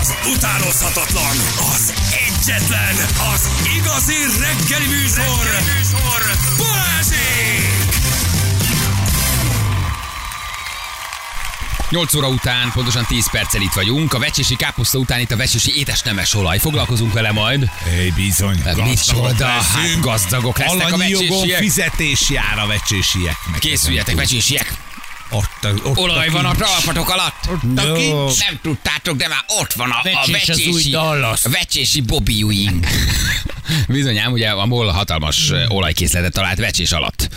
Az utánozhatatlan, az egyetlen, az igazi reggeli műsor, reggeli műsor. Balázsék! 8 óra után, pontosan 10 perccel itt vagyunk. A vecsési káposzta után itt a vecsési étesnemes olaj. Foglalkozunk vele majd. Hey, bizony, Hát micsoda, hát leszünk. gazdagok lesznek a Alanyi jogon vecsésiek. fizetés jár a vecsésieknek. Készüljetek, vecsésiek! Ott, a- ott Olaj van a talpatok alatt. Ott a kincs. Nem tudtátok, de már ott van a, a Vecsés az új vecsési, Dallas. a vecsési Bobby Ewing. Bizonyám, ugye a MOL hatalmas olajkészletet talált vecsés alatt.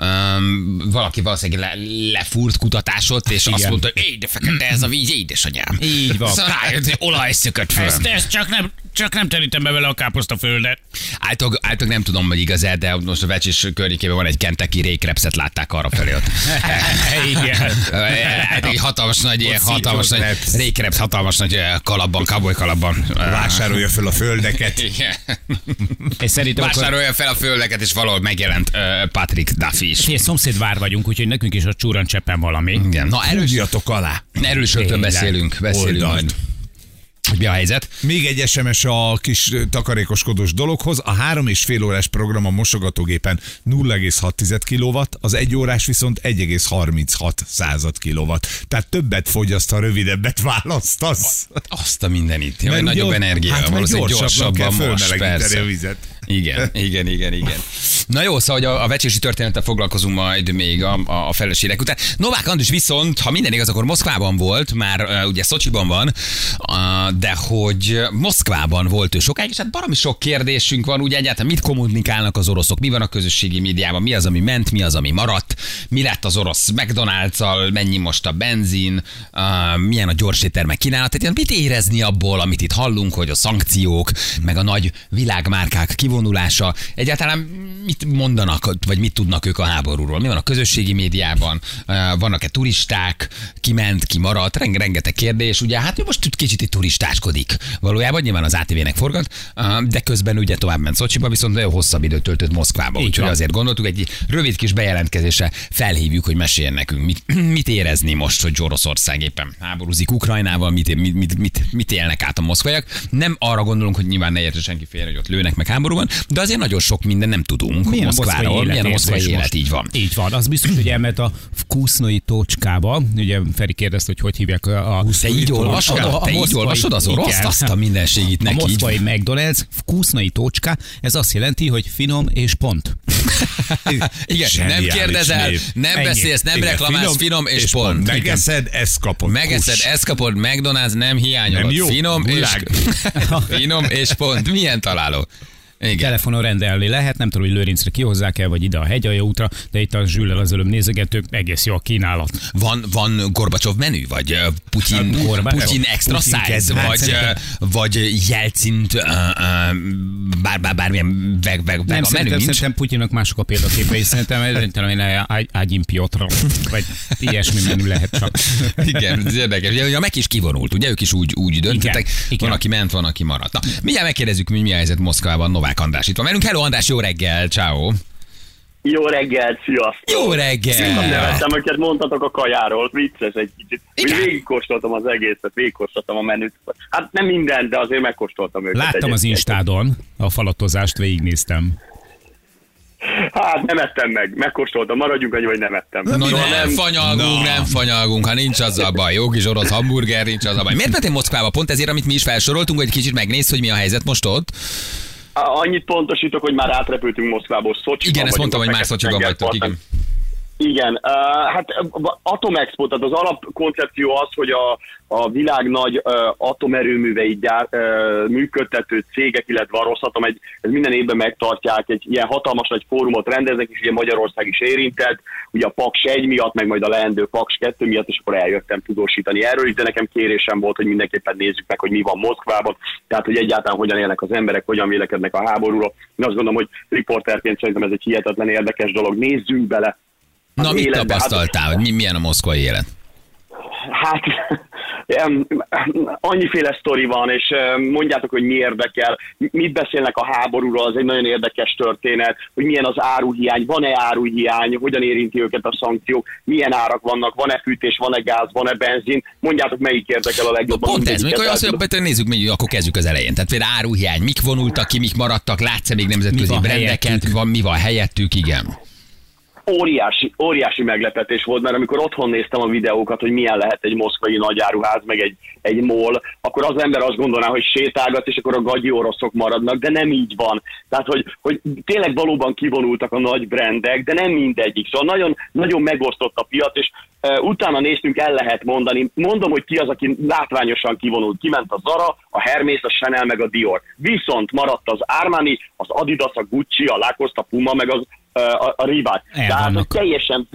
Um, valaki valószínűleg le, lefúrt kutatásot, és azt Igen. mondta, hogy de fekete ez a víz, édesanyám. Így van. Szóval rájött, hogy olaj szökött föl. Ezt, ezt csak nem, csak nem terítem be vele a káposztaföldet. Általában, általában nem tudom, hogy igaz-e, de most a vecsés környékében van egy Kentucky rékrepszet, látták arra felé ott. Igen. Hát egy hatalmas nagy, ilyen hatalmas nagy rékrepsz. hatalmas nagy kalapban, cowboy kalapban. Vásárolja föl a földeket. Igen. És szerintem Vásárolja fel a földeket, és valahol megjelent Patrick Duffy is. egy szomszédvár vagyunk, úgyhogy nekünk is a csúran cseppen valami. Igen. Na, Rúgjatok alá. Tényleg. beszélünk. Beszélünk Oldalt. majd. Hogy mi a helyzet? Még egy SMS a kis takarékoskodós dologhoz. A három és fél órás program a mosogatógépen 0,6 kW, az egy órás viszont 1,36 század kW. Tehát többet fogyaszt, ha rövidebbet választasz. Azt a mindenit. Jó, nagyobb ugye- energia. hát valószínűleg gyorsabban kell gyorsabban most, persze. a vizet. Igen, igen, igen, igen. Na jó, szóval hogy a, a vecsési történettel foglalkozunk majd még a, a, a felesérek után. Novák Andris viszont, ha minden igaz, akkor Moszkvában volt, már uh, ugye Szocsiban van, uh, de hogy Moszkvában volt ő sokáig, és hát baromi sok kérdésünk van, ugye egyáltalán mit kommunikálnak az oroszok, mi van a közösségi médiában, mi az, ami ment, mi az, ami maradt, mi lett az orosz McDonald's-al, mennyi most a benzin, uh, milyen a gyors éttermek kínálat, tehát mit érezni abból, amit itt hallunk, hogy a szankciók, meg a nagy világmárkák kivonulása, egyáltalán mit mondanak, vagy mit tudnak ők a háborúról, mi van a közösségi médiában, vannak-e turisták, ki ment, ki maradt, Renge, rengeteg kérdés, ugye hát most kicsit itt turistáskodik. Valójában nyilván az ATV-nek forgat, de közben ugye tovább ment Szocsiba, viszont nagyon hosszabb időt töltött Moszkvába, úgyhogy azért gondoltuk, egy rövid kis bejelentkezésre felhívjuk, hogy meséljen nekünk, mit, mit érezni most, hogy Oroszország éppen háborúzik Ukrajnával, mit, mit, mit, mit, mit élnek át a moszkvaiak. Nem arra gondolunk, hogy nyilván ne értse senki félre, hogy ott lőnek meg háborúban, de azért nagyon sok minden nem tudunk Milyen a Moszkváról, moszkvai milyen a moszkvai élet, most? így van. Így van. Az biztos, hogy elment a Kusznoi Tocskába. Ugye Feri kérdezte, hogy hogy hívják a... a Te így olvasod, a- a te így olvasod az orosz, azt a mindenségit A neki. így moszkvai McDonald's Kusznai Tocská, ez azt jelenti, hogy finom és pont. Igen, nem kérdezel, név. nem Ennyi. beszélsz, nem Igen, reklamálsz, finom és pont. Megeszed, ezt kapod. Megeszed, ezt kapod, McDonald's nem hiányolod. Nem jó, Finom és, finom és pont. Milyen találó? Igen. Telefonon rendelni lehet, nem tudom, hogy Lőrincre kihozzák el, vagy ide a hegyalja útra, de itt a Zsüllel az előbb nézegetők, egész jó a kínálat. Van, van Gorbacsov menü, vagy ö, Putyin, Hát, Gorbacsov. Putyin extra Putyin size, hát vagy, szerintem- vagy Jelcint, ö, ö, bár, bár, bármilyen veg, veg, veg Nem, a menü szerintem, nincs. szerintem Putyinnak mások a példaképei, szerintem talán Ágy- Ágyim Piotr, vagy ilyesmi menü lehet csak. Igen, ez érdekes. Ugye a meg is kivonult, ugye ők is úgy, úgy döntöttek. Igen, igen. Van, aki ment, van, aki maradt. Na, mindjárt megkérdezzük, mi, mi a helyzet Moszkvában. Novák András itt van velünk. Hello András, jó reggel, ciao. Jó reggelt, sziasztok! Jó reggel. Nevettem, amiket mondtatok a kajáról, vicces egy kicsit. Igen. Végigkóstoltam az egészet, végigkóstoltam a menüt. Hát nem minden, de azért megkóstoltam őket. Láttam az egyébként. Instádon, a falatozást végignéztem. Hát nem ettem meg, megkóstoltam, maradjunk annyi, hogy nem ettem. Na, Jó, nem, fanyalgunk, nem fanyalgunk, ha nincs az a baj. Jó kis orosz hamburger, nincs az a baj. Miért mentél Moszkvába? Pont ezért, amit mi is felsoroltunk, hogy kicsit megnézd, hogy mi a helyzet most ott. Annyit pontosítok, hogy már átrepültünk Moszkvából, Szocsiban Igen, ezt mondtam, hogy már Szocsiban vagytok, igen. Igen, uh, hát Atomexpo, tehát az alapkoncepció az, hogy a, a világ nagy uh, atomerőműveit gyár, uh, működtető cégek, illetve a Rosszatom egy, ez minden évben megtartják, egy ilyen hatalmas nagy fórumot rendeznek, és ugye Magyarország is érintett, ugye a Paks 1 miatt, meg majd a leendő Paks 2 miatt, és akkor eljöttem tudósítani erről is, de nekem kérésem volt, hogy mindenképpen nézzük meg, hogy mi van Moszkvában, tehát hogy egyáltalán hogyan élnek az emberek, hogyan vélekednek a háborúról. Én azt gondolom, hogy riporterként szerintem ez egy hihetetlen érdekes dolog, nézzünk bele Na, az mit. Hát- tapasztaltál, hogy mi, milyen a moszkvai élet? Hát em, annyiféle sztori van, és mondjátok, hogy mi érdekel, mit beszélnek a háborúról, az egy nagyon érdekes történet, hogy milyen az áruhiány, van-e áruhiány, hogyan érinti őket a szankciók, milyen árak vannak, van-e fűtés, van-e gáz, van-e benzin, mondjátok, melyik érdekel a legjobban. Pont ez, mikor azt el mondja, hogy nézzük, még, akkor kezdjük az elején. Tehát például áruhiány, mik vonultak ki, mik maradtak, látsz még nemzetközi brendeket, van, mi van helyettük, igen. Óriási, óriási meglepetés volt, mert amikor otthon néztem a videókat, hogy milyen lehet egy moszkvai nagyáruház, meg egy, egy mól, akkor az ember azt gondolná, hogy sétálgat, és akkor a gagyi oroszok maradnak, de nem így van. Tehát, hogy, hogy tényleg valóban kivonultak a nagy brendek, de nem mindegyik. Szóval nagyon, nagyon megosztott a piac, és uh, utána néztünk, el lehet mondani. Mondom, hogy ki az, aki látványosan kivonult. Kiment a Zara, a Hermes, a Chanel, meg a Dior. Viszont maradt az Armani, az Adidas, a Gucci, a Lacoste, a Puma, meg az, a, a. El Tehát, teljesen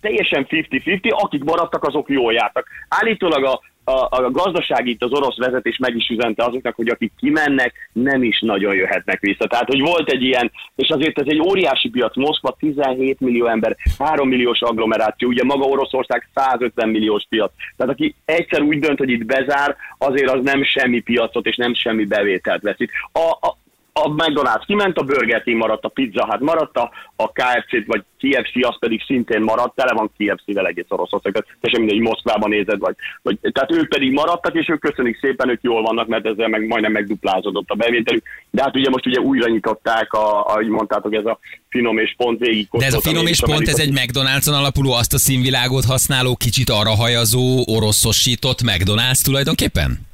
teljesen 50-50, akik maradtak, azok jól jártak. Állítólag a, a, a gazdasági itt az orosz vezetés meg is üzente azoknak, hogy akik kimennek, nem is nagyon jöhetnek vissza. Tehát, hogy volt egy ilyen, és azért ez egy óriási piac, Moszkva 17 millió ember, 3 milliós agglomeráció, ugye maga Oroszország 150 milliós piac. Tehát aki egyszer úgy dönt, hogy itt bezár, azért az nem semmi piacot és nem semmi bevételt veszít. A, a, a McDonald's kiment, a Burger King maradt, a Pizza Hut maradt, a, a KFC vagy KFC az pedig szintén maradt, tele van KFC-vel egész Oroszország, tehát teljesen mindegy, Moszkvában nézed, vagy, vagy, tehát ők pedig maradtak, és ők köszönik szépen, ők jól vannak, mert ezzel meg majdnem megduplázódott a bevételük. De hát ugye most ugye újra nyitották, a, ahogy mondtátok, ez a finom és pont végig De ez a finom és pont, ez egy McDonald's-on alapuló, azt a színvilágot használó, kicsit arra hajazó, oroszosított McDonald's tulajdonképpen?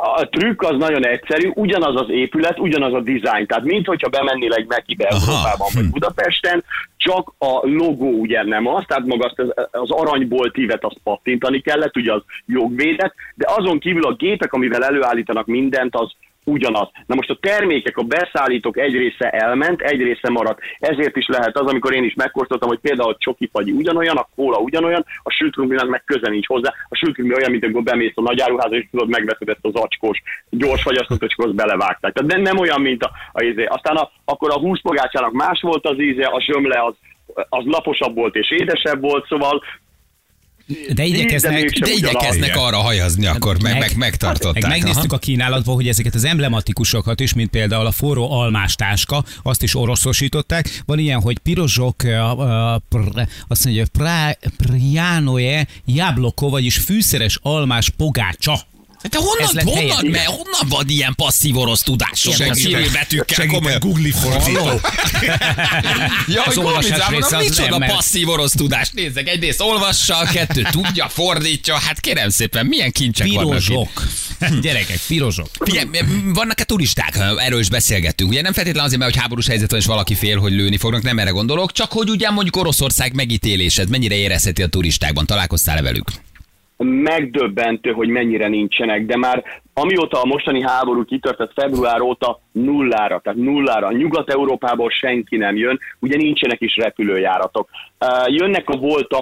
A trükk az nagyon egyszerű, ugyanaz az épület, ugyanaz a design. Tehát mint hogyha bemennél egy Mekibe Európában vagy hm. Budapesten, csak a logó ugye nem az, tehát maga azt az, az aranyboltívet azt pattintani kellett, ugye az jogvédett, de azon kívül a gépek, amivel előállítanak mindent, az ugyanaz. Na most a termékek, a beszállítók egy része elment, egy része maradt. Ezért is lehet az, amikor én is megkóstoltam, hogy például a csoki fagyi ugyanolyan, a kóla ugyanolyan, a sült krumplinak meg köze nincs hozzá. A sült krumpli olyan, mint amikor bemész a nagyáruházba, és tudod, megveszed ezt az acskós, gyors akkor azt belevágták. Tehát nem, nem olyan, mint a, a ízé. Aztán a, akkor a húspogácsának más volt az íze, a zsömle az, az laposabb volt és édesebb volt, szóval De igyekeznek, De ugyanaz. igyekeznek arra hajazni, akkor meg, meg, Meg- megtartották. Meg megnéztük aha. a kínálatban, hogy ezeket az emblematikusokat is, mint például a forró almás táska, azt is oroszosították. Van ilyen, hogy pirozsok, pr, azt mondja, prá, prianoe jabloko, vagyis fűszeres almás pogácsa. De honnan, honnan, me, honnan van ilyen passzív orosz tudásod? A segítek. szívű betűkkel Segít komoly. a Google fordító. Ja, Az hogy olvasás olvasás része az micsoda passzív orosz tudás. Nézzek, egyrészt olvassa, kettő tudja, fordítja. Hát kérem szépen, milyen kincsek vannak itt. Gyerekek, pirozsok. Figyelj, vannak-e turisták? Erről is beszélgettünk. Ugye nem feltétlenül azért, mert hogy háborús helyzet van, és valaki fél, hogy lőni fognak, nem erre gondolok, csak hogy ugye mondjuk Oroszország megítélésed, mennyire érezheti a turistákban, találkoztál-e velük? Megdöbbentő, hogy mennyire nincsenek, de már amióta a mostani háború kitörtött február óta nullára, tehát nullára. Nyugat-Európából senki nem jön, ugye nincsenek is repülőjáratok. Jönnek a volt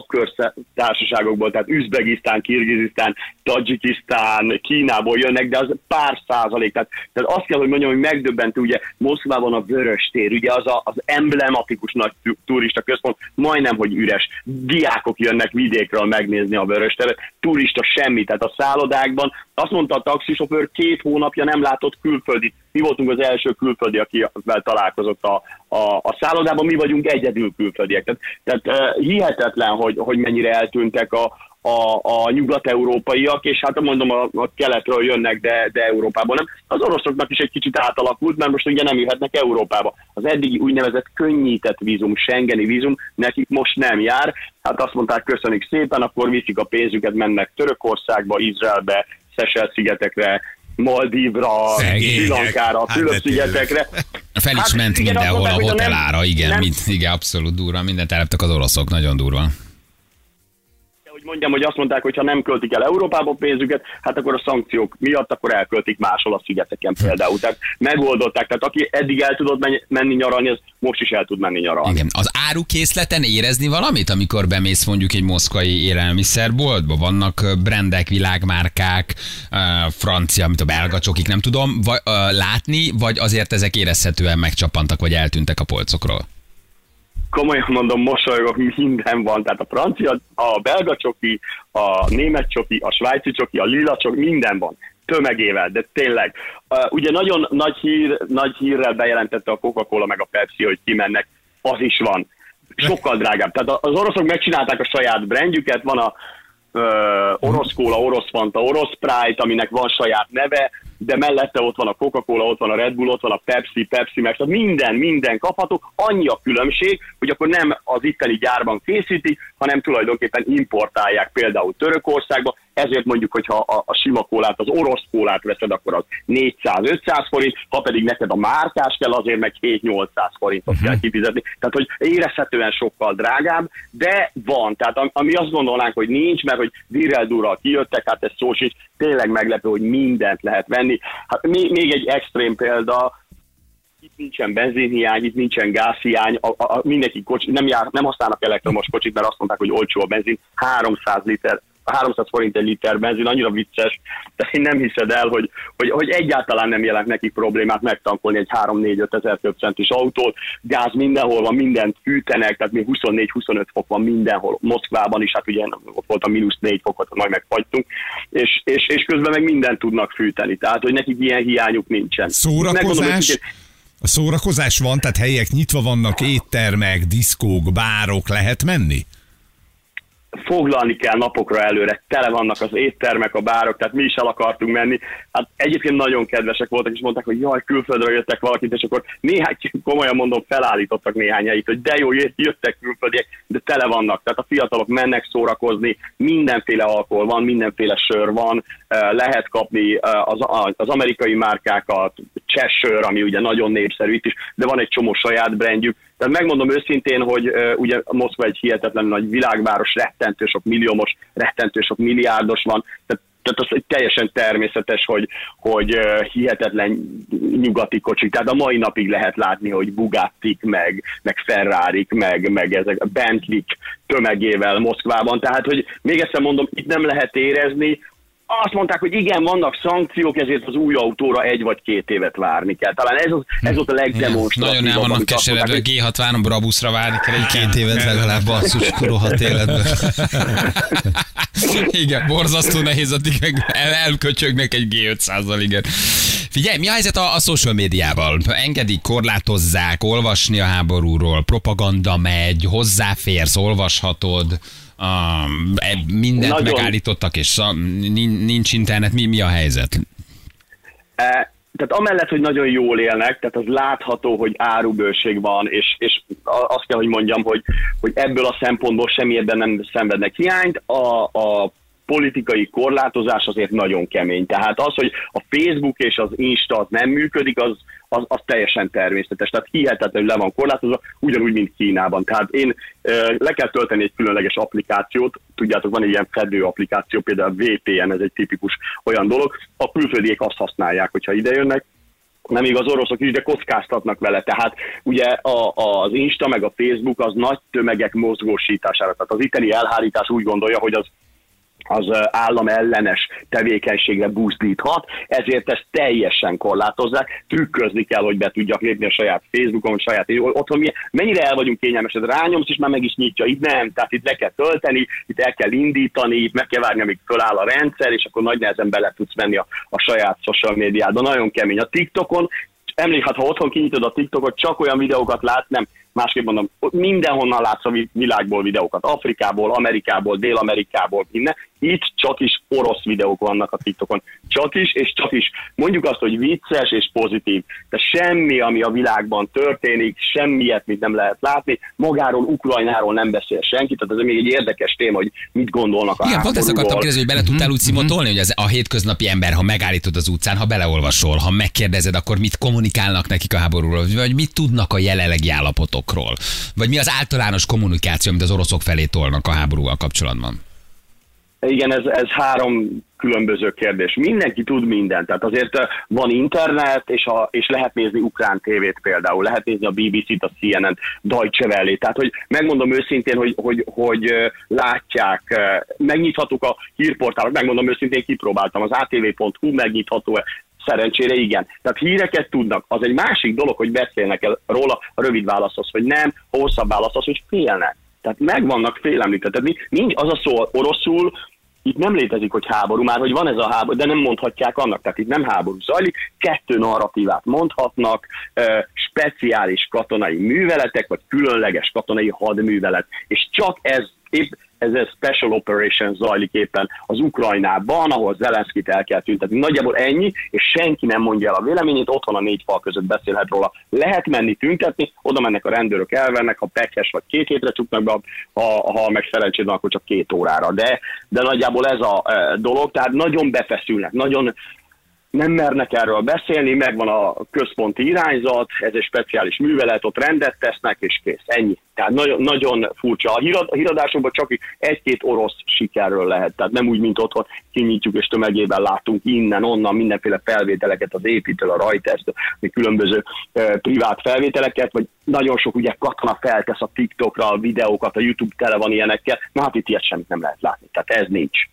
társaságokból, tehát Üzbegisztán, Kirgizisztán, Tajikisztán, Kínából jönnek, de az pár százalék. Tehát, tehát azt kell, hogy mondjam, hogy megdöbbentő, ugye Moszkvában a Vörös tér, ugye az a, az emblematikus nagy tu- turista központ, majdnem, hogy üres. Diákok jönnek vidékről megnézni a Vörös teret, turista semmi, tehát a szállodákban azt mondta a taxisofőr, két hónapja nem látott külföldi. Mi voltunk az első külföldi, akivel találkozott a, a, a szállodában, mi vagyunk egyedül külföldiek. Tehát, tehát uh, hihetetlen, hogy, hogy mennyire eltűntek a, a, a nyugat-európaiak, és hát mondom, a, a keletről jönnek, de, de Európából nem. Az oroszoknak is egy kicsit átalakult, mert most ugye nem jöhetnek Európába. Az eddigi úgynevezett könnyített vízum, Schengeni vízum, nekik most nem jár. Hát azt mondták, köszönjük szépen, akkor viszik a pénzüket, mennek Törökországba, Izraelbe, Szesel-szigetekre, Maldívra. Sri Lankára, Hát Fülöp-szigetekre. Fel is Hát ment igen, azt mindenhol a hotelára, igen, nem- mint, igen, abszolút durva, mindent elleptek az oroszok, nagyon durva. Mondjam, hogy azt mondták, hogy ha nem költik el Európába pénzüket, hát akkor a szankciók miatt akkor elköltik máshol a szigeteken például. Tehát megoldották. Tehát aki eddig el tudott menni, nyaralni, az most is el tud menni nyaralni. Igen. Az árukészleten érezni valamit, amikor bemész mondjuk egy moszkvai élelmiszerboltba? Vannak brendek, világmárkák, francia, mint a belga csokik, nem tudom, vagy, látni, vagy azért ezek érezhetően megcsapantak, vagy eltűntek a polcokról? Komolyan mondom, mosolygok, minden van. Tehát a francia, a belga csoki, a német csoki, a svájci csoki, a lila csoki, minden van tömegével, de tényleg. Uh, ugye nagyon nagy, hír, nagy hírrel bejelentette a Coca-Cola meg a Pepsi, hogy kimennek, az is van. Sokkal drágább. Tehát az oroszok megcsinálták a saját brandjüket, van a uh, orosz kóla, orosz fanta, orosz Sprite, aminek van saját neve, de mellette ott van a Coca-Cola, ott van a Red Bull, ott van a Pepsi, Pepsi Max, tehát minden, minden kapható. Annyi a különbség, hogy akkor nem az itteni gyárban készítik, hanem tulajdonképpen importálják például Törökországba, ezért mondjuk, hogyha a, a sima kólát, az orosz kólát veszed, akkor az 400-500 forint, ha pedig neked a márkás kell, azért meg 7-800 forintot uh-huh. kell kifizetni. Tehát, hogy érezhetően sokkal drágább, de van. Tehát ami azt gondolnánk, hogy nincs, mert hogy virrel durral kijöttek, hát ez szó sincs, tényleg meglepő, hogy mindent lehet venni. Hát még, még egy extrém példa, itt nincsen benzinhiány, itt nincsen gázhiány, a, a, a, mindenki kocsi, nem, jár, nem használnak elektromos kocsit, mert azt mondták, hogy olcsó a benzin, 300 liter 300 forint egy liter benzin, annyira vicces, de én nem hiszed el, hogy, hogy, hogy egyáltalán nem jelent nekik problémát megtankolni egy 3-4-5 ezer több centis autót, gáz mindenhol van, mindent fűtenek, tehát még 24-25 fok van mindenhol, Moszkvában is, hát ugye ott volt a mínusz 4 fokot, majd megfagytunk, és, és, és közben meg mindent tudnak fűteni, tehát hogy nekik ilyen hiányuk nincsen. Szórakozás? A szórakozás van, tehát helyek nyitva vannak, éttermek, diszkók, bárok, lehet menni? Foglalni kell napokra előre, tele vannak az éttermek, a bárok, tehát mi is el akartunk menni. Hát egyébként nagyon kedvesek voltak, és mondták, hogy jaj, külföldről jöttek valakit, és akkor néhány, komolyan mondom, felállítottak néhány hogy de jó, jöttek külföldiek, de tele vannak. Tehát a fiatalok mennek szórakozni, mindenféle alkohol van, mindenféle sör van, lehet kapni az, az amerikai márkákat, cseh sör, ami ugye nagyon népszerű itt is, de van egy csomó saját brandjük, tehát megmondom őszintén, hogy uh, ugye Moszkva egy hihetetlen nagy világváros, rettentő sok milliómos, rettentő sok milliárdos van, tehát tehát az teljesen természetes, hogy, hogy hihetetlen nyugati kocsik. Tehát a mai napig lehet látni, hogy Bugattik, meg, meg ferrari meg, meg ezek a bentley tömegével Moszkvában. Tehát, hogy még egyszer mondom, itt nem lehet érezni, azt mondták, hogy igen, vannak szankciók, ezért az új autóra egy vagy két évet várni kell. Talán ez, az, ez volt a legdemonstratívabb. Nagyon el vannak keseredve, G63 Brabuszra várni kell egy két évet legalább basszus rohadt életben. igen, borzasztó nehéz, addig meg el, elköcsögnek egy G500-zal, igen. Figyelj, mi a helyzet a, a social médiával? Engedik, korlátozzák, olvasni a háborúról, propaganda megy, hozzáférsz, olvashatod uh, mindent Nagyon... megállítottak, és nincs internet, mi, mi a helyzet? E, tehát amellett, hogy nagyon jól élnek, tehát az látható, hogy árubőség van, és, és azt kell, hogy mondjam, hogy, hogy ebből a szempontból semmiben nem szenvednek hiányt. A, a politikai korlátozás azért nagyon kemény. Tehát az, hogy a Facebook és az Insta nem működik, az, az, az teljesen természetes. Tehát hihetetlen, hogy le van korlátozva, ugyanúgy, mint Kínában. Tehát én le kell tölteni egy különleges applikációt, tudjátok, van egy ilyen fedő applikáció, például a VPN, ez egy tipikus olyan dolog, a külföldiek azt használják, hogyha ide jönnek, nem igaz oroszok is, de kockáztatnak vele. Tehát ugye a, az Insta meg a Facebook az nagy tömegek mozgósítására. Tehát az itteni elhárítás úgy gondolja, hogy az az állam ellenes tevékenységre buzdíthat, ezért ezt teljesen korlátozzák, trükközni kell, hogy be tudjak lépni a saját Facebookon, a saját otthon. Mennyire el vagyunk kényelmesed, rányomsz, és már meg is nyitja. Itt nem, tehát itt le kell tölteni, itt el kell indítani, itt meg kell várni, amíg föláll a rendszer, és akkor nagy nehezen bele tudsz menni a, a saját social médiádba. Nagyon kemény. A TikTokon emlékszel, ha otthon kinyitod a TikTokot, csak olyan videókat lát, nem, másképp mondom, mindenhonnan látsz a világból videókat, Afrikából, Amerikából, Dél-Amerikából, innen, itt csak is orosz videók vannak a TikTokon. Csak is, és csak is. Mondjuk azt, hogy vicces és pozitív. De semmi, ami a világban történik, semmiet, mit nem lehet látni. Magáról, Ukrajnáról nem beszél senki, tehát ez még egy érdekes téma, hogy mit gondolnak a Igen, pont ezt akartam kérdezni, hogy bele tudtál úgy szimotolni, hogy az a hétköznapi ember, ha megállítod az utcán, ha beleolvasol, ha megkérdezed, akkor mit kommunikálnak nekik a háborúról, vagy mit tudnak a jelenlegi állapotokról, vagy mi az általános kommunikáció, amit az oroszok felé tolnak a háborúval kapcsolatban? Igen, ez, ez három különböző kérdés. Mindenki tud mindent, tehát azért van internet, és, a, és lehet nézni ukrán tévét például, lehet nézni a BBC-t, a CNN-t, Deutsche Welle, tehát hogy megmondom őszintén, hogy, hogy, hogy látják, megnyithatók a hírportálok, megmondom őszintén, kipróbáltam, az atv.hu megnyitható Szerencsére igen. Tehát híreket tudnak. Az egy másik dolog, hogy beszélnek el róla, a rövid válasz az, hogy nem, hosszabb válasz az, hogy félnek. Tehát megvannak félemlített. Tehát nincs az a szó oroszul, itt nem létezik, hogy háború, már hogy van ez a háború, de nem mondhatják annak, tehát itt nem háború zajlik, kettő narratívát mondhatnak, speciális katonai műveletek, vagy különleges katonai hadművelet, és csak ez épp ez a special operation zajlik éppen az Ukrajnában, ahol Zelenszkit el kell tüntetni. Nagyjából ennyi, és senki nem mondja el a véleményét, ott van a négy fal között beszélhet róla. Lehet menni tüntetni, oda mennek a rendőrök, elvennek, ha pekes vagy két hétre csuknak be, ha, ha meg szerencséd akkor csak két órára. De, de nagyjából ez a e, dolog, tehát nagyon befeszülnek, nagyon nem mernek erről beszélni, megvan a központi irányzat, ez egy speciális művelet, ott rendet tesznek, és kész, ennyi. Tehát nagyon, nagyon furcsa. A, hírad, a híradásokban csak egy-két orosz sikerről lehet, tehát nem úgy, mint otthon kinyitjuk, és tömegében látunk innen, onnan mindenféle felvételeket az építől, a Reuters, különböző e, privát felvételeket, vagy nagyon sok ugye katona feltesz a TikTokra a videókat, a YouTube tele van ilyenekkel, na hát itt ilyet semmit nem lehet látni, tehát ez nincs.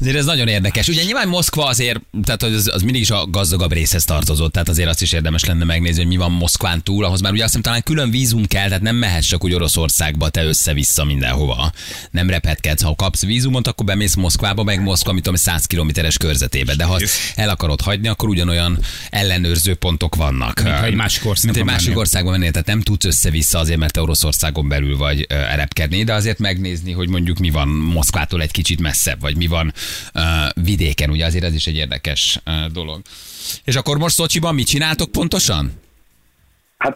Azért ez nagyon érdekes. Ugye nyilván Moszkva azért, tehát az, az mindig is a gazdagabb részhez tartozott, tehát azért azt is érdemes lenne megnézni, hogy mi van Moszkván túl, ahhoz már ugye azt hiszem talán külön vízum kell, tehát nem mehetsz csak úgy Oroszországba, te össze-vissza mindenhova. Nem rephetkedsz, ha kapsz vízumot, akkor bemész Moszkvába, meg Moszkva, mit tudom, 100 kilométeres körzetébe. De ha el akarod hagyni, akkor ugyanolyan ellenőrző pontok vannak. Mint egy másik országban Mint egy másik országban mennél, tehát nem tudsz össze-vissza azért, mert te Oroszországon belül vagy repkedni, de azért megnézni, hogy mondjuk mi van Moszkvától egy kicsit messzebb, vagy mi van uh, vidéken, ugye azért ez is egy érdekes uh, dolog. És akkor most Szocsiban mit csináltok pontosan? Hát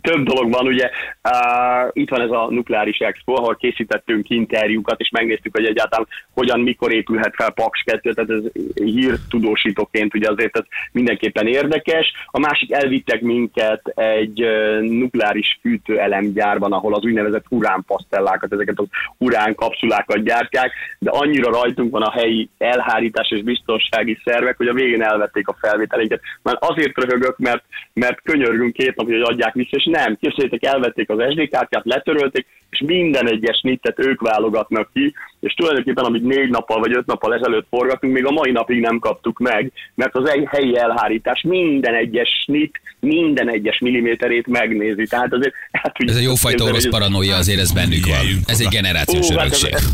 több dolog van, ugye uh, itt van ez a nukleáris expo, ahol készítettünk interjúkat, és megnéztük, hogy egyáltalán hogyan, mikor épülhet fel Paks 2, tehát ez hírtudósítóként ugye azért ez mindenképpen érdekes. A másik elvittek minket egy uh, nukleáris fűtőelemgyárban, ahol az úgynevezett uránpasztellákat, ezeket az urán kapszulákat gyártják, de annyira rajtunk van a helyi elhárítás és biztonsági szervek, hogy a végén elvették a felvételeinket. Már azért röhögök, mert, mert könyörgünk két napig, hogy adják vissza, és nem, képzeljétek, elvették az SD kártyát, letörölték, és minden egyes snittet ők válogatnak ki, és tulajdonképpen amit négy nappal vagy öt nappal ezelőtt forgatunk, még a mai napig nem kaptuk meg, mert az egy helyi elhárítás minden egyes snit, minden egyes milliméterét megnézi. Tehát azért, hát, Ez a jófajta orosz paranoia azért ez bennük van. Ez egy generációs Ó, hát ez- örökség.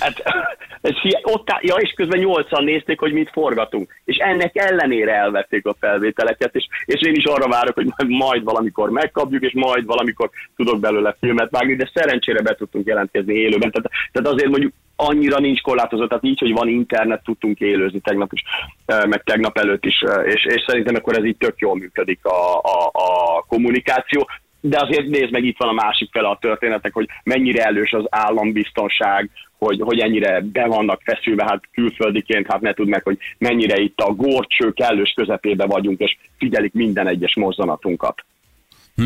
Hát, ez, hi- ott, áll- ja, és közben nyolcan nézték, hogy mit forgatunk. És ennek ellenére elvették a felvételeket, és, és én is arra várok, hogy majd, majd valamikor megkapjuk, és majd valamikor tudok belőle filmet vágni, de szerencsére be tudtunk jelentkezni élőben. Tehát, tehát azért mondjuk annyira nincs korlátozott, tehát így, hogy van internet, tudtunk élőzni tegnap is, meg tegnap előtt is, és, és szerintem akkor ez így tök jól működik a, a, a kommunikáció. De azért nézd meg, itt van a másik fele a történetek, hogy mennyire elős az állambiztonság, hogy, hogy ennyire be vannak feszülve, hát külföldiként, hát ne tud meg, hogy mennyire itt a górcső kellős közepébe vagyunk, és figyelik minden egyes mozzanatunkat.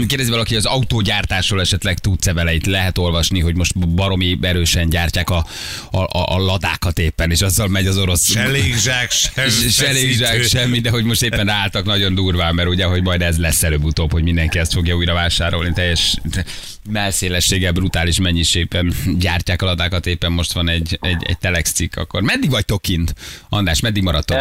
Kérdezi valaki, az autógyártásról esetleg tudsz-e vele, itt lehet olvasni, hogy most baromi erősen gyártják a, a, a, a ladákat éppen, és azzal megy az orosz... Se légzsák, se semmi, de hogy most éppen ráálltak nagyon durván, mert ugye, hogy majd ez lesz előbb-utóbb, hogy mindenki ezt fogja újra vásárolni, teljes melszélességgel, brutális mennyiségben gyártják a ladákat, éppen most van egy, egy, egy telex cikk, akkor meddig vagytok kint? András, meddig maradtok?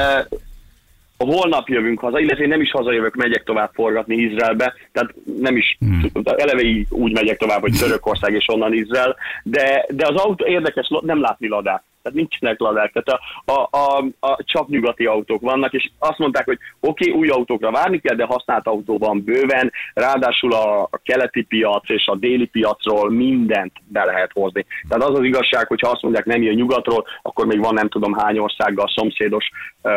Holnap jövünk haza, illetve én nem is hazajövök, megyek tovább forgatni Izraelbe, tehát nem is, hmm. eleve így úgy megyek tovább, hogy Törökország és onnan Izrael, de, de az autó érdekes, nem látni ladát. Tehát nincsenek ladák, tehát a, a, a, a csak nyugati autók vannak, és azt mondták, hogy oké, okay, új autókra várni kell, de használt autó van bőven, ráadásul a, a keleti piac és a déli piacról mindent be lehet hozni. Tehát az az igazság, hogy ha azt mondják nem jön nyugatról, akkor még van nem tudom hány országgal szomszédos ö,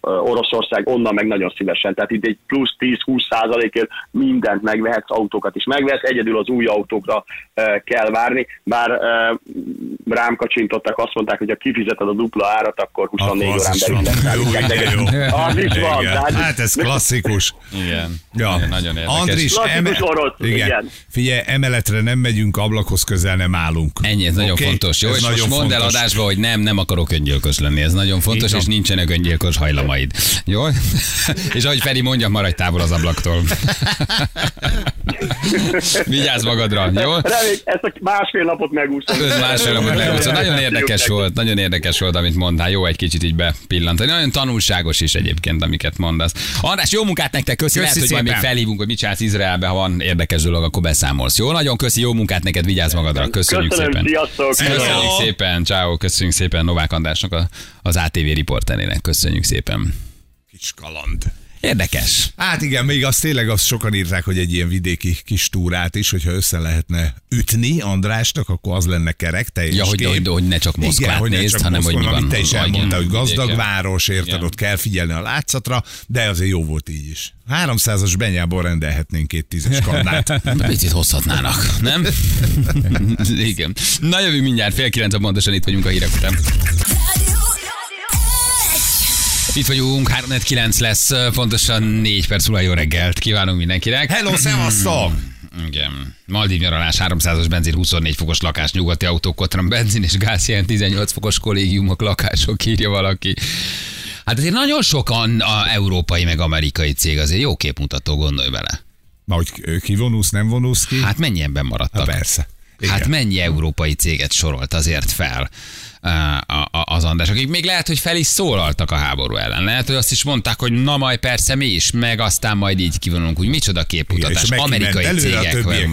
Oroszország, onnan meg nagyon szívesen. Tehát itt egy plusz 10-20 százalékért mindent megvehetsz, autókat is megvehetsz, egyedül az új autókra ö, kell várni, bár ö, rám kacsintottak, azt mondták, hogy ha kifizeted a dupla árat, akkor 24 Akkor órán belül jó. Az is van. Igen. tehát- Hát ez klasszikus. Igen. Ja. Igen, Nagyon érdekes. Andris, Klasszikus orosz, igen. igen. Figyelj, emeletre nem megyünk, ablakhoz közel nem állunk. Ennyi, ez nagyon fontos. Jó, Ez és most nagyon mondd el adásba, hogy nem, nem akarok öngyilkos lenni. Ez nagyon fontos, van. és nincsenek öngyilkos hajlamaid. Jó? és ahogy Feri mondja, maradj távol az ablaktól. Vigyázz magadra, jó? Reméljük, ezt a másfél napot megúszom. Ez másfél napot leúszod. Nagyon érdekes érdekes volt, nagyon érdekes volt, amit mondtál. Jó egy kicsit így bepillantani. Nagyon tanulságos is egyébként, amiket mondasz. András, jó munkát nektek, köszi. Köszi Lehet, hogy majd még felhívunk, hogy mit csinálsz Izraelbe, ha van érdekes dolog, akkor beszámolsz. Jó, nagyon köszi, jó munkát neked, vigyázz magadra. Köszönjük Köszönöm, szépen. sziasztok! Köszönjük szépen, ciao, köszönjük szépen Novák Andrásnak, a- az ATV riporterének. Köszönjük szépen. Kis kaland. Érdekes. Hát igen, még azt tényleg azt sokan írták, hogy egy ilyen vidéki kis túrát is, hogyha össze lehetne ütni Andrásnak, akkor az lenne kerek, teljes Ja, hogy, hogy, hogy ne csak Moszkvát Igen, hogy ne nézd, csak hanem hogy mi van. te is a- elmondtál, hogy gazdag vidéken. város, érted, Igen. ott kell figyelni a látszatra, de azért jó volt így is. 300-as benyából rendelhetnénk két tízes kannát. Picit hozhatnának, nem? Igen. Na jövünk mindjárt, fél kilenc, pontosan itt vagyunk a hírek után. Itt vagyunk, 3 lesz, pontosan 4 perc múlva jó reggelt. Kívánunk mindenkinek. Hello, szevasztok! Igen. Maldív nyaralás, 300-as benzin, 24 fokos lakás, nyugati autókotran, benzin és gáz ilyen 18 fokos kollégiumok, lakások, írja valaki. Hát azért nagyon sokan a európai meg amerikai cég azért jó képmutató, gondolj bele. Na, hogy kivonulsz, nem vonulsz ki? Hát mennyi ebben maradtak? Hát persze. Igen. Hát mennyi európai céget sorolt azért fel az András, akik még lehet, hogy fel is szólaltak a háború ellen. Lehet, hogy azt is mondták, hogy na majd persze mi is, meg aztán majd így kivonulunk, úgy micsoda Igen, képmutatás. megkiment Amerikai előre, a cégek többiek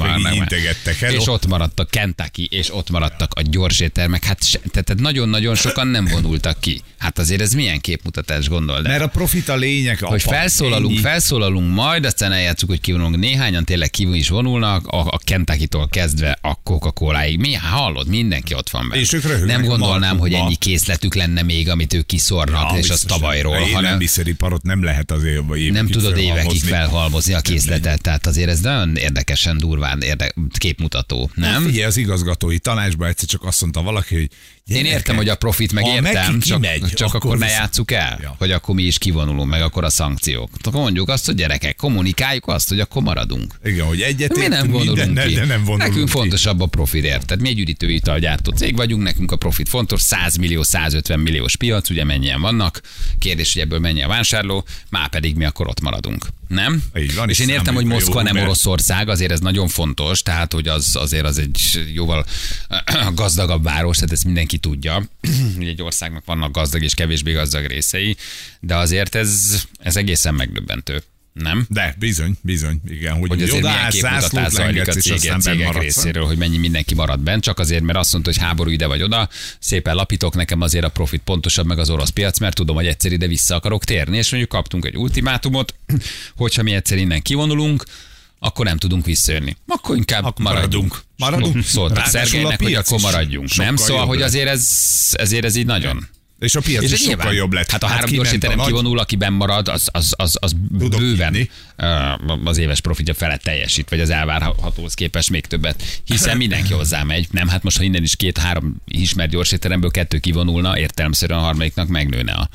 meg hello. És ott maradt a Kentucky, és ott maradtak a gyors éttermek. Hát tehát nagyon-nagyon sokan nem vonultak ki. Hát azért ez milyen képmutatás, gondold el. Mert a profit a lényeg. Hogy apa, felszólalunk, ennyi. felszólalunk majd, aztán eljátszuk, hogy kivonulunk. Néhányan tényleg kívül is vonulnak, a, a Kentucky-tól kezdve a Coca-Cola-ig. Mi, hallod, mindenki ott van benne. És ők röhögnek Nem a gondolnám, hogy ennyi készletük lenne még, amit ők kiszornak, Ja, és az tavalyról, Élelmiszeriparot nem lehet azért évekig nem tudod évekig felhalmozni. a készletet, tehát azért ez nagyon érdekesen, durván érde, képmutató, Nem? Figyelj, az igazgatói tanácsban egyszer csak azt mondta valaki, hogy Én értem, hogy a profit meg ha értem, csak, kimegy, csak akkor, akkor ne játsszuk el, Ja. hogy akkor mi is kivonulunk, meg akkor a szankciók. Akkor mondjuk azt, hogy gyerekek, kommunikáljuk azt, hogy akkor maradunk. Igen, hogy egyet Mi nem vonulunk mindennel, ki. de nem vonulunk nekünk ki. fontosabb a profit, érted? Mi egy üdítő italgyártó cég vagyunk, nekünk a profit fontos, 100 millió, 150 milliós piac, ugye mennyien vannak. Kérdés, hogy ebből mennyi a vásárló, már pedig mi akkor ott maradunk. Nem? Így van, és én értem, hogy Moszkva nem. Oroszország, azért ez nagyon fontos, tehát hogy az azért az egy jóval gazdagabb város, tehát ezt mindenki tudja. Ugye egy országnak vannak gazdag és kevésbé gazdag részei, de azért ez, ez egészen megdöbbentő. Nem? De bizony, bizony, igen, hogy, hogy azért milyen odaállsz, képmutatás zászlót zajlik a lengetsz, és cégek, részéről, hogy mennyi mindenki marad bent, csak azért, mert azt mondta, hogy háború ide vagy oda, szépen lapítok, nekem azért a profit pontosabb, meg az orosz piac, mert tudom, hogy egyszer ide vissza akarok térni, és mondjuk kaptunk egy ultimátumot, hogyha mi egyszer innen kivonulunk, akkor nem tudunk visszajönni. Akkor inkább Akkor maradunk. Maradunk. Szóltak a Szergejnek, hogy akkor maradjunk. Nem? Szóval, hogy azért ez, ezért ez így nagyon. És a piac is ez sokkal nyilván. jobb lett. Hát a három kiment gyors étterem nagy- kivonul, aki benn marad, az, az, az, az Tudok bőven hinni. az éves profitja felett teljesít, vagy az elvárhatóhoz képest még többet. Hiszen mindenki hozzá megy. Nem, hát most, ha innen is két-három ismert gyors étteremből kettő kivonulna, értelemszerűen a harmadiknak megnőne a,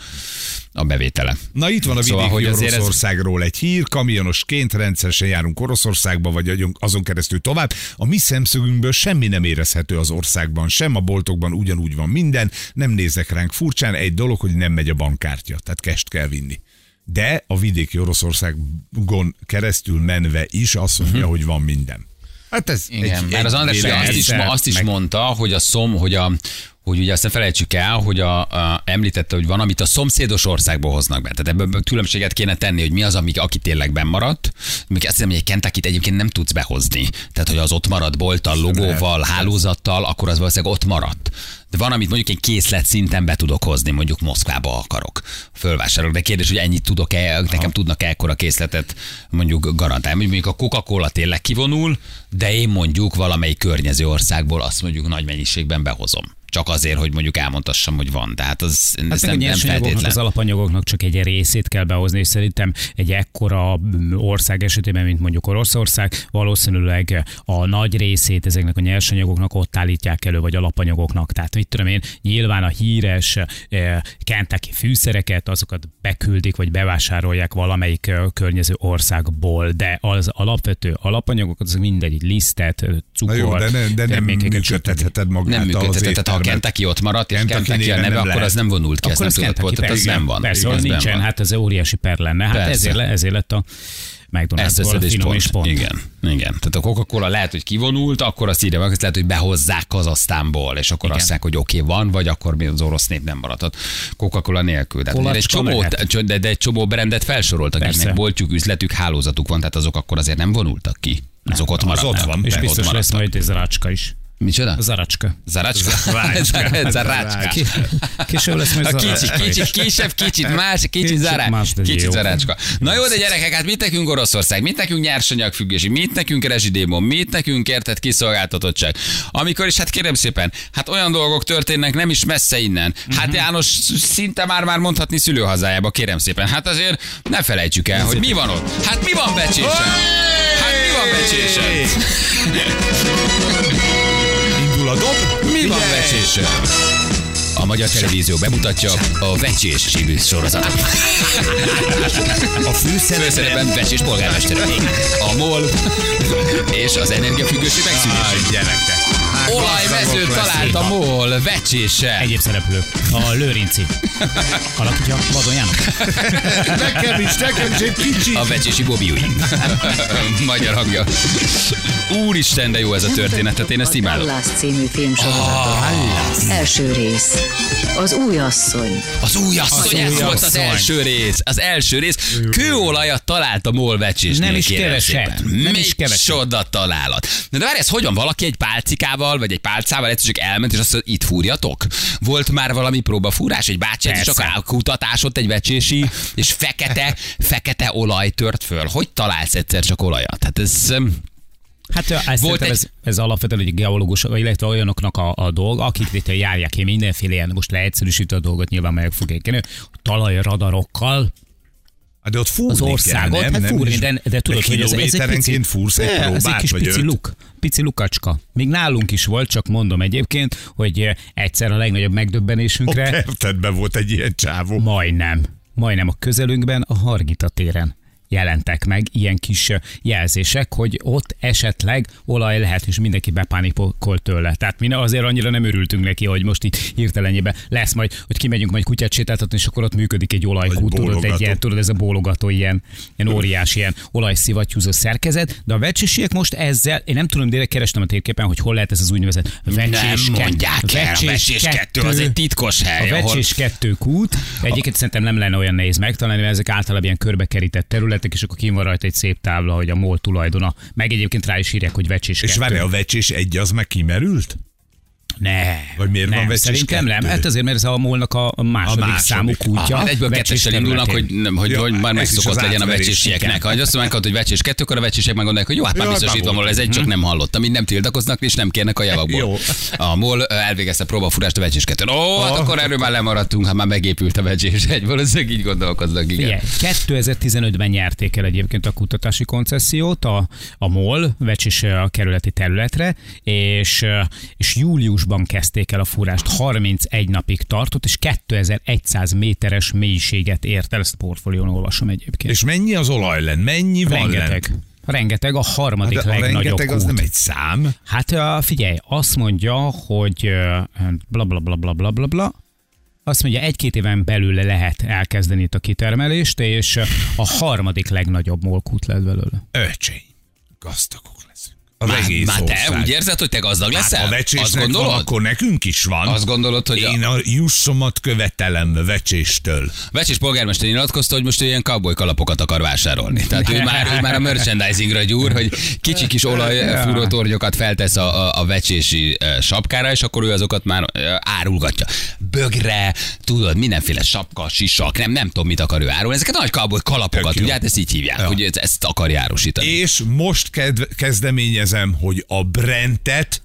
a bevétele. Na itt van a Szóval, vidéki hogy azért ez- Oroszországról egy hír, kamionosként rendszeresen járunk Oroszországba, vagy azon keresztül tovább. A mi szemszögünkből semmi nem érezhető az országban, sem a boltokban ugyanúgy van minden, nem nézek ránk furcsán, egy dolog, hogy nem megy a bankkártya, tehát kest kell vinni. De a vidéki Oroszországon keresztül menve is azt mondja, hogy van minden. Hát ez. Igen, egy, mert az András azt is, azt is meg- mondta, hogy a szom, hogy a hogy ugye azt ne felejtsük el, hogy a, a, említette, hogy van, amit a szomszédos országból hoznak be. Tehát ebből különbséget kéne tenni, hogy mi az, ami, aki tényleg benn maradt. Még azt hiszem, hogy egy kentucky egyébként nem tudsz behozni. Tehát, hogy az ott maradt bolttal, logóval, hálózattal, akkor az valószínűleg ott maradt. De van, amit mondjuk egy készlet szinten be tudok hozni, mondjuk Moszkvába akarok. Fölvásárolok. De kérdés, hogy ennyit tudok-e, nekem tudnak-e ekkora készletet mondjuk garantálni. Mondjuk a Coca-Cola tényleg kivonul, de én mondjuk valamelyik környező országból azt mondjuk nagy mennyiségben behozom. Csak azért, hogy mondjuk elmondhassam, hogy van. Tehát az Hát ez nem, nem feltétlen. az alapanyagoknak csak egy részét kell behozni, és szerintem egy ekkora mm, ország esetében, mint mondjuk Oroszország, valószínűleg a nagy részét ezeknek a nyersanyagoknak ott állítják elő, vagy alapanyagoknak. Tehát, mit tudom én, nyilván a híres eh, Kentucky fűszereket, azokat beküldik, vagy bevásárolják valamelyik eh, környező országból, de az alapvető alapanyagokat, azok mindegyik lisztet, eh, Na cukor, jó, de, ne, de nem működtetheted magát Nem az a a Kentucky ott maradt, és Kentucky Kentucky a neve, nem akkor lehet. az nem vonult ki, ez Akkor nem az tudott volt, az nem van. Persze, Az nem nincsen, hát ez óriási per lenne. Hát ezért, ezért lett a McDonald'sból és finom és pont. Igen, igen. Tehát a Coca-Cola lehet, hogy kivonult, akkor azt írja meg, lehet, hogy behozzák Kazasztánból, és akkor azt mondják, hogy oké, okay, van, vagy akkor mi az orosz nép nem maradhat Coca-Cola nélkül. Azért egy csomó, de, de egy csomó brandet felsoroltak, akiknek boltjuk, üzletük, hálózatuk van, tehát azok akkor azért nem vonultak ki. Azok ott az maradnak. ott van, És biztos lesz majd ez a rácska is. Micsoda? Az aracska. Zarácska? Zarácska. Zarácska. Ki- Később lesz majd A kicsi, zarácska is. kicsi, kisebb, kicsit más, kicsit Kicsit de kicsit jó. zarácska. Na jó, de gyerekek, hát mit nekünk Oroszország, mit nekünk nyersanyagfüggés, mit nekünk rezsidémon, mit nekünk érted kiszolgáltatottság. Amikor is, hát kérem szépen, hát olyan dolgok történnek nem is messze innen. Hát János szinte már-már mondhatni szülőhazájába, kérem szépen. Hát azért ne felejtsük el, hogy mi van ott. Hát mi van becsésen? Hát mi van becsésen? A dob. Mi van becsésen? A Magyar Televízió bemutatja a Vecsés című sorozatot. A főszerepben Főszerepben Vecsés polgármester. A MOL és az energiafüggőség megszűnése. Áj, gyerekek. Gazdagok talált a. MOL Vecséssel. Egyéb szereplő. A Lőrinci. Alakítja Vadon János. Nekem is, nekem is egy kicsi. A vecsési Bobiui. Magyar hangja. Úristen, de jó ez a történet, tehát én ezt imádom. Dallas című filmsorozatot. Első rész. Az új asszony. Az új asszony, ez volt az első rész. Az első rész. Kőolajat talált a MOL vecsésnél. Nem is keveset. Nem is keveset. csoda találat. De várj, ez hogyan valaki egy pálcikával, vagy egy pálcával egyszer csak elment, és azt mondja, itt fúrjatok? Volt már valami próbafúrás, egy bácsi egyszer csak elkutatás ott egy vecsési, és fekete, fekete olaj tört föl. Hogy találsz egyszer csak olajat? Hát ez... Hát ezt Volt egy- ez, ez alapvetően egy geológus, illetve olyanoknak a, a dolg, akik itt járják ki mindenféle ilyen, most leegyszerűsítő a dolgot, nyilván melyek fogják talajradarokkal De ott fúrni az országot, kell, nem? hát Nem fúrni, is- de, de tudod, hogy ez, ez egy pici, fúrsz egy Ne, ez egy próbát, kis pici öt. luk, pici lukacska. Még nálunk is volt, csak mondom egyébként, hogy eh, egyszer a legnagyobb megdöbbenésünkre, kertedben volt egy ilyen csávó. majdnem, majdnem a közelünkben, a Hargita téren jelentek meg ilyen kis jelzések, hogy ott esetleg olaj lehet, és mindenki bepánikolt tőle. Tehát mi azért annyira nem örültünk neki, hogy most itt hirtelenjében lesz majd, hogy kimegyünk majd kutyát sétáltatni, és akkor ott működik egy olajkút, tudod, egy ilyen, tudod, ez a bólogató ilyen, ilyen óriási, ilyen olajszivattyúzó szerkezet, de a vecsések most ezzel, én nem tudom, de kerestem a térképen, hogy hol lehet ez az úgynevezett vecsés nem mondják el, a vecsés kettő az egy titkos hely, a ahol- vecsés kettő kút. Egyébként szerintem nem lenne olyan nehéz megtalálni, mert ezek általában ilyen körbekerített területek, és akkor kim van rajta egy szép tábla, hogy a MOL tulajdona. Meg egyébként rá is írják, hogy vecsés És kettő. várj, a vecsés egy az meg kimerült? Ne. Vagy miért nem, van vecsés Szerintem nem. kettő? Hát azért, mert ez a molnak a második, A második. számú kútja. Hát egyből kettessel indulnak, hogy, nem, hogy, Ja, hogy már megszokott legyen a vecsésieknek. Ha azt mondják, hogy vecsés kettő, akkor a vecsések meggondolják, hogy jó, hát már Ja, biztos itt van valahol, ez egy csak nem hallottam, mind nem tiltakoznak, és nem kérnek a javakból. Jó. A MOL elvégezte próbafúrást a vecsés kettőn. Ó, hát akkor erről már lemaradtunk, ha már megépült a vecsés egy. Valószínűleg így gondolkoznak, igen. Figyelj, 2015-ben nyerték el egyébként a kutatási koncesziót a, a MOL, Vecsés a kerületi területre, és, és júliusban kezdték el a fúrást, 31 napig tartott, és 2100 méteres mélységet ért el, ezt a portfólión olvasom egyébként. És mennyi az olaj lent? Mennyi van rengeteg. lent? Rengeteg, a harmadik Hát a legnagyobb rengeteg az kút. nem egy szám. Hát figyelj, azt mondja, hogy bla bla bla bla bla bla bla, azt mondja, egy-két éven belül lehet elkezdeni itt a kitermelést, és a harmadik legnagyobb molkút lett belőle. Öcsény. Gazdagok leszünk. Az Már, egész már te ország. úgy érzed, hogy te gazdag Hát, leszel? ha Azt vecsésnek van, akkor nekünk is van. Azt gondolod, hogy a- Én a jussomat követelem vecséstől. Vecsés polgármester nyilatkozta, hogy most ő ilyen cowboy kalapokat akar vásárolni. Tehát ő már, ő már a merchandisingra gyúr, hogy kicsi kis olajfúró tornyokat feltesz a, a, a vecsési eh, sapkára, és akkor ő azokat már eh, árulgatja. Bögre, tudod, mindenféle sapka, sisak, nem, nem tudom, mit akar ő árulni. Ezeket a nagy cowboy kalapokat, ugye, hát ezt így hívják, Ja. hogy ezt- akarja árusítani. És most kedv- kezdeményezem, hogy a Brentet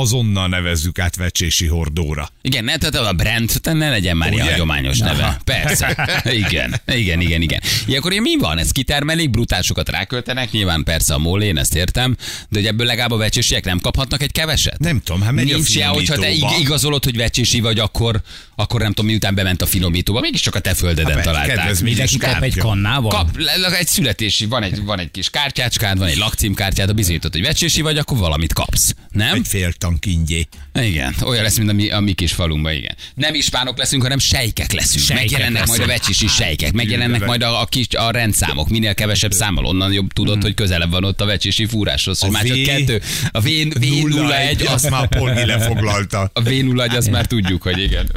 azonnal nevezzük át vecsési hordóra. Igen, ne, tehát a brand, ne legyen már ilyen hagyományos Aha. neve. Persze. Igen, igen, igen, igen. Ilyenkor ilyen mi van? Ezt kitermelik, brutásokat ráköltenek, nyilván persze a mól, én ezt értem, de hogy ebből legalább a vecsésiek nem kaphatnak egy keveset? Nem tudom, hát megy a Nincs ilyen, hogyha te igazolod, hogy vecsési vagy, akkor, akkor nem tudom, miután bement a finomítóba, mégiscsak a te földeden Hát, találták. Mindenki kap egy kannával? Kap le- le- egy születési, van egy, van egy kis kártyácskád, van egy lakcímkártyád, a bizonyított, hogy vecsési vagy, akkor valamit kapsz. Nem? Egy fél nyíltan kingyé. Igen, olyan lesz, mint a mi, a mi kis falunkban, igen. Nem ispánok leszünk, hanem sejkek leszünk. Sejkek megjelennek majd a leszünk. vecsisi sejkek, megjelennek majd a, a kis a rendszámok, minél kevesebb számmal, onnan jobb tudod, hogy közelebb van ott a vecsisi fúráshoz, hogy A már csak kettő. A V, V01, az, azt már Polgi lefoglalta. a V01, azt már tudjuk, hogy igen.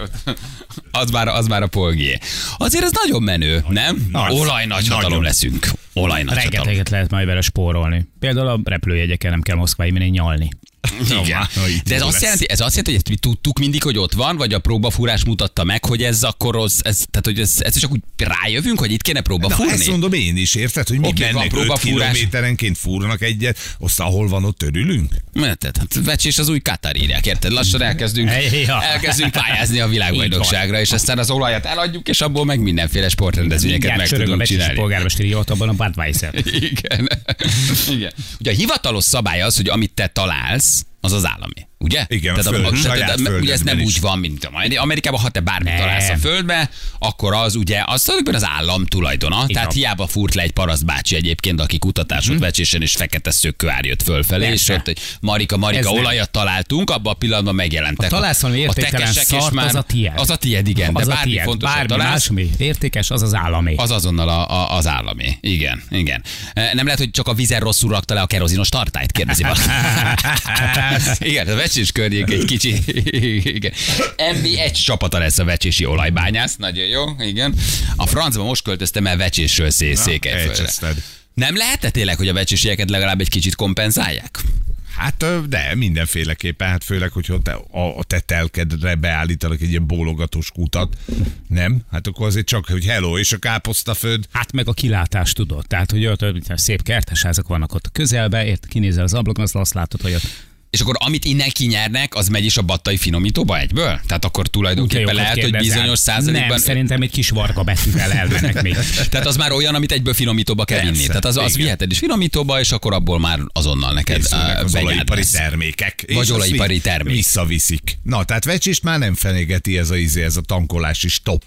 Az már, az már a polgié. Azért ez nagyon menő, nem? Olaj nagy hatalom leszünk. Olaj nagy. Rengeteget lehet majd vele spórolni. Például a repülőjegyeken nem kell Moszkváig menni nyalni. Igen. Na, De ez azt, jelenti, ez azt jelenti, hogy ezt mi tudtuk mindig, hogy ott van, vagy a próbafúrás mutatta meg, hogy ez akkor az, ez, tehát hogy ez, ez csak úgy rájövünk, hogy itt kéne Na, próbafúrni? ezt mondom én is, érted, hogy mi Oké, van mennek 5 próbafúrás. kilométerenként fúrnak egyet, azt ahol van, ott örülünk. Mert hát vecsés az új Katar írják, érted? Lassan elkezdünk, Ja. elkezdünk pályázni a világbajnokságra, és aztán az olajat eladjuk, és abból meg mindenféle sportrendezvényeket meg tudunk csinálni. polgármesteri hivatalban a Budweiser. Igen. Igen. Ugye a hivatalos szabály az, hogy amit te találsz, az az állami. Ugye? Igen, a tehát, föld- tehát- saját tehát- ugye ez nem is. úgy van, mint a Amerikában, ha te bármit Nem. találsz a földbe, akkor az ugye az tulajdonképpen az állam tulajdona. Tehát van. hiába fúrt le egy paraszt bácsi egyébként, aki kutatásot vecsésen és fekete szökkőár jött fölfelé, és Persze. ott, hogy Marika, Marika, Ez nem. olajat találtunk, abban a pillanatban megjelentek. Ha találsz valami a és szart, már- az a tied. Az a tied, igen. Az de a bármi tiéd. fontosat Bármi találsz, értékes, az az állami. az azonnal a, a, az állami. Igen, igen. E, Nem lehet, hogy csak a vizen rosszul rakta le a kerozinos tartályt, kérdezi valaki. igen, a vecsés környék egy kicsi. Igen. MB1 csapata lesz a vecsési olajbányász. Nagyon jó, igen. A francba most költöztem el vecsésről szé- Székelyföldre. Nem lehet tényleg, hogy a vecsésieket legalább egy kicsit kompenzálják? Hát de mindenféleképpen, hát főleg, hogyha te, a, a te telkedre beállítanak egy ilyen bólogatós kutat, nem? Hát akkor azért csak, hogy hello, és a káposztaföld, Hát meg a kilátás tudod. Tehát, hogy ott ott szép kertesházak vannak ott a közelbe, ért, kinézel az ablakon, azt, azt látod, hogy ott És akkor amit innen kinyernek, az megy is a battai finomítóba egyből? Tehát akkor tulajdonképpen lehet, hogy bizonyos százalékban... Nem, szerintem egy kis varga betűvel elvennek még. Tehát az már olyan, amit egyből finomítóba kell Persze, vinni. Tehát az, az viheted is finomítóba, és akkor abból már azonnal neked uh, az olajipari lesz. termékek. Vagy olajipari termék. Visszaviszik. Na, tehát vecsést már nem fenégeti ez a, izé, ez a tankolási stop.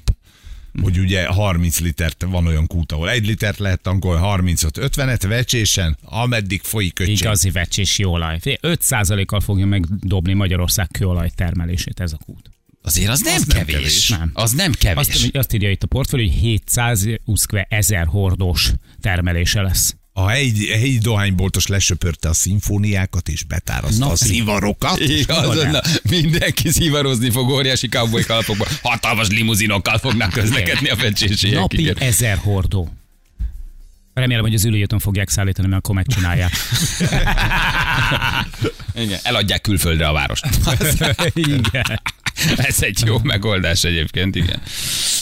Hogy ugye 30 litert van olyan kút, ahol 1 litert lehet tankolni, 35-50-et vecsésen, ameddig folyik köcség. Igazi vecsési olaj. 5%-kal fogja megdobni Magyarország kőolaj termelését ez a kút. Azért az nem Az nem kevés. kevés. Nem. Az nem kevés. Azt, azt írja itt a portfólió, hogy 700 uszkve ezer hordós termelése lesz. A helyi, a helyi dohányboltos lesöpörte a szimfóniákat és betáraszta Na, a szivarokat. Igaz, na, mindenki szívarozni fog óriási cowboy kalapokban. Hatalmas limuzinokkal fognak közlekedni a fecsésiek. Napi igen. ezer hordó. Remélem, hogy az ülőjötön fogják szállítani, mert akkor megcsinálják. Igen, eladják külföldre a várost. Igen. Ez egy jó megoldás egyébként, igen.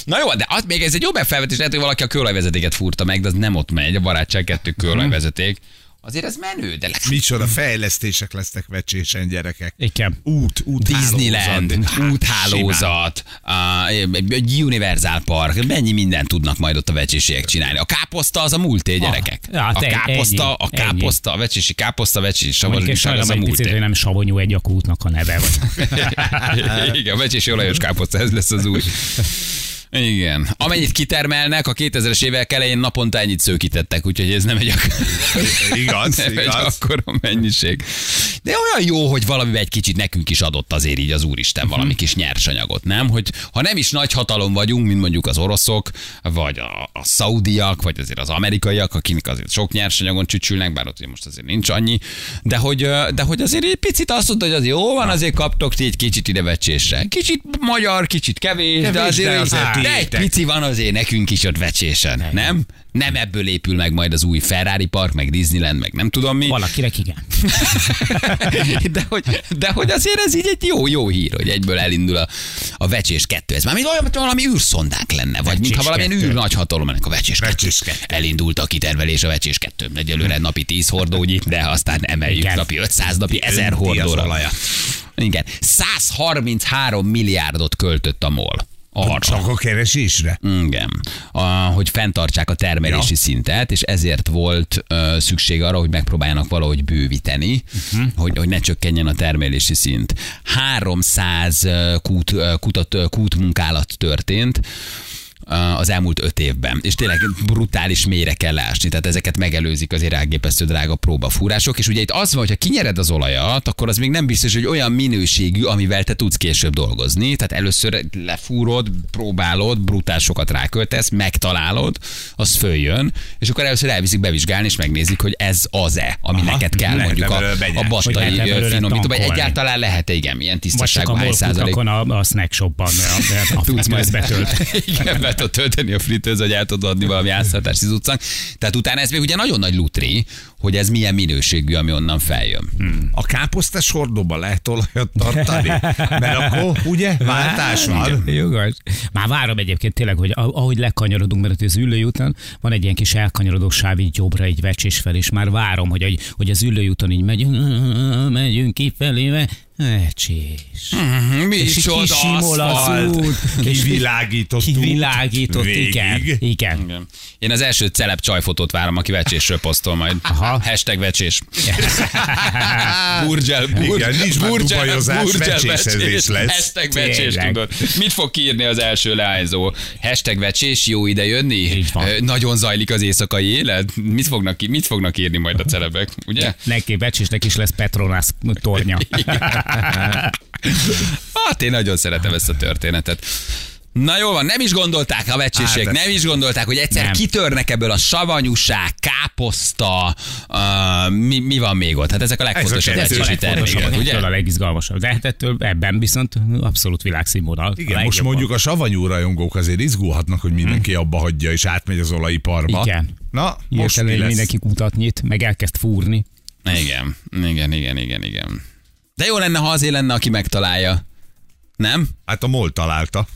Na jó, de az, még ez egy jó befelvetés, lehet, hogy valaki a kőolajvezetéket fúrta meg, de az nem ott megy, a barátság kettő kőolajvezeték. Azért ez menő, de leg... Micsoda fejlesztések lesznek vecsésen gyerekek. Igen. Út, út Disneyland, hálózat. úthálózat, a- egy Universal Park, mennyi mindent tudnak majd ott a vecsésiek csinálni. A káposzta az a múlté, gyerekek. ja, A káposzta, ennyi, a káposzta, a vecsési káposzta, a vecsési savanyúság, az a egy picit, hogy múlté. nem savonyú egy a kútnak a neve. Vagy. Igen, a vecsési olajos káposzta, ez lesz az új. Igen. Amennyit kitermelnek, a 2000-es évek elején naponta ennyit szőkítettek, úgyhogy ez nem egy, ak- Igaz, nem egy igaz. akkora mennyiség. De olyan jó, hogy valamivel egy kicsit nekünk is adott azért így az Úristen valami kis nyersanyagot, nem? Hogy ha nem is nagy hatalom vagyunk, mint mondjuk az oroszok, vagy a, a szaudiak, vagy azért az amerikaiak, akik azért sok nyersanyagon csücsülnek, bár ott most azért nincs annyi, de hogy, de hogy azért egy picit azt mondta, hogy az jó van, azért kaptok ti egy kicsit ide vecsésre. Kicsit magyar, kicsit kevés, de Kevés, azért, de azért de egy pici van azért nekünk is ott vecsésen, nem? Nem ebből épül meg majd az új Ferrari park, meg Disneyland, meg nem tudom mi. Valakinek igen. De hogy, de hogy azért ez így egy jó, jó hír, hogy egyből elindul a, a vecsés kettő. Ez már mint olyan, mint valami űrszondánk lenne, vagy mintha valamilyen kettő. űr nagy hatalom ennek a vecsés kettő. Vecsés kettő. Elindult a kitervelés a vecsés kettő. Egyelőre napi 10 hordónyi, de aztán emeljük Igen. napi 500, napi 1000 Önti az hordóra. Igen. 133 milliárdot költött a MOL. Arra. Csak a keresésre? Igen. A, hogy fenntartsák a termelési Ja. szintet, és ezért volt ö, szükség arra, hogy megpróbáljanak valahogy bővíteni, uh-huh. hogy, hogy ne csökkenjen a termelési szint. 300 ö, kút, kutat, ö, kútmunkálat történt, az elmúlt öt évben. És tényleg brutális mélyre kell ásni, tehát ezeket megelőzik azért elképesztő drága próbafúrások. És ugye itt az van, hogy ha kinyered az olajat, akkor az még nem biztos, hogy olyan minőségű, amivel te tudsz később dolgozni. Tehát először lefúrod, próbálod, brutál sokat ráköltesz, megtalálod, az följön, és akkor először elviszik bevizsgálni, és megnézik, hogy ez az-e, ami Aha, neked kell lehet mondjuk a, a battai lehet vagy egyáltalán lehet-e igen, ilyen Vagy csak tisztaságú a hány százalék. a, a snack shopban a, a fritz be tudod tölteni a fritőz, hogy el tudod adni valami áztartási utcán. Tehát utána ez még ugye nagyon nagy lutri, hogy ez milyen minőségű, ami onnan feljön. Hmm. A káposztás hordóba lehet olajat tartani? Mert akkor ugye váltás van. Jogos. Már várom egyébként tényleg, hogy ahogy lekanyarodunk, mert az ülői úton van egy ilyen kis elkanyarodó sáv így jobbra, egy vecsés fel, és már várom, hogy, hogy, hogy az ülői úton így megyünk, megyünk kifelé, vecsés. Mi És így kisimol az aszfalt. Kivilágított. Kivilágított, igen. Igen. Igen. Én az első celeb csajfotót várom, aki vecsésről posztol majd. Aha. Hashtag vecsés. Burgel, Igen, nincs már dubajozás, vecsésezés lesz. Hashtag vecsés, tudod. Mit fog kiírni az első leányzó? Hashtag vecsés, jó ide jönni? Nagyon zajlik az éjszakai élet? Mit fognak, mit fognak írni majd a celebek, ugye? Neki vecsésnek is lesz Petronas tornya. Hát én nagyon szeretem ezt a történetet. Na jó van, nem is gondolták a vecsésiek, Hát, nem is gondolták, hogy egyszer Nem. kitörnek ebből a savanyúság, káposzta, uh, mi, mi van még ott? Hát ezek a legfontosabb kettő, vecsési ez a termékek, legfontosabb, ugye? A legizgalmasabb. De hát ettől ebben viszont abszolút világszínvonal. Igen, most mondjuk a savanyú rajongók azért izgulhatnak, hogy mindenki abba hagyja és átmegy az olajiparba. Igen. Na, most mi lesz? mindenki kutat nyit, meg elkezd fúrni. Igen, igen, igen, igen, igen. De jó lenne, ha azért lenne, aki megtalálja. Nem? Hát a MOL találta.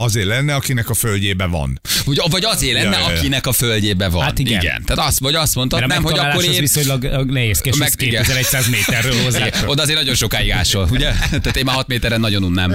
Azért lenne, akinek a földjébe van. Vagy, vagy azért lenne, Ja, ja, ja. akinek a földjébe van. Hát igen. Tehát azt, vagy azt nem, hogy akkor én... viszonylag nehézkes, Meg- ez igen. 2100 méterről hozzá. Igen, oda azért nagyon sokáig ásol, ugye? Tehát én már 6 méteren nagyon unnám.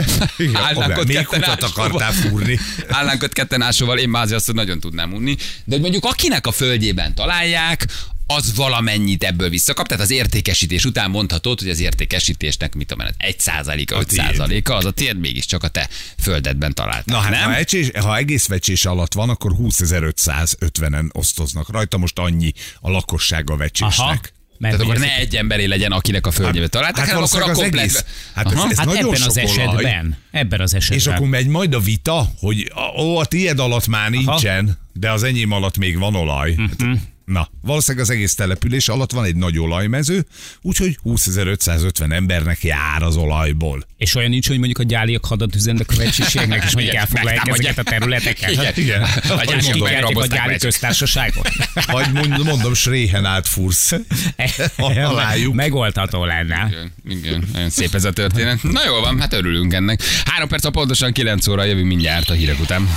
Állnánk Oda, ott még ketten kutat ásóval. akartál fúrni. Állnánk ott ketten ásóval, én már azért azt nagyon tudnám unni. De hogy mondjuk akinek a földjében találják, az valamennyit ebből visszakap, tehát az értékesítés után mondhatod, hogy az értékesítésnek mit tudom én, 1 százaléka, 5 tiéd. százaléka, az a tiéd mégiscsak a te földedben találtad. Na hát, nem? ha, ecsés, ha egész vecsés alatt van, akkor 20.550-en osztoznak rajta. Most annyi a lakossága vecsésnek. Aha. Mert Tehát akkor ne egy emberé legyen, akinek a földjébe találták, hát hanem akkor a komplet... egész- hát ez- Aha. ez Hát nagyon ebben az sok olaj. esetben. Ebben az esetben. És akkor megy majd a vita, hogy a- ó, a tied alatt már nincsen, de az enyém alatt még van olaj. Mhm. Hát, Na, valószínűleg az egész település alatt van egy nagy olajmező, úgyhogy 20.550 embernek jár az olajból. És olyan nincs, hogy mondjuk a gyáliak hadat üzennek a vecsiségnek, és mondjuk elfoglalják ezeket a területeket. Igen. Igen. A kikeltik a gyáli köztársaságot. vagy mondom, mondom Sréhen átfúrsz. Találjuk. Megoldható lenne. Igen, igen, nagyon szép ez a történet. Na jól van, hát örülünk ennek. Három perc a pontosan 9 óra jövünk mindjárt a hírek után.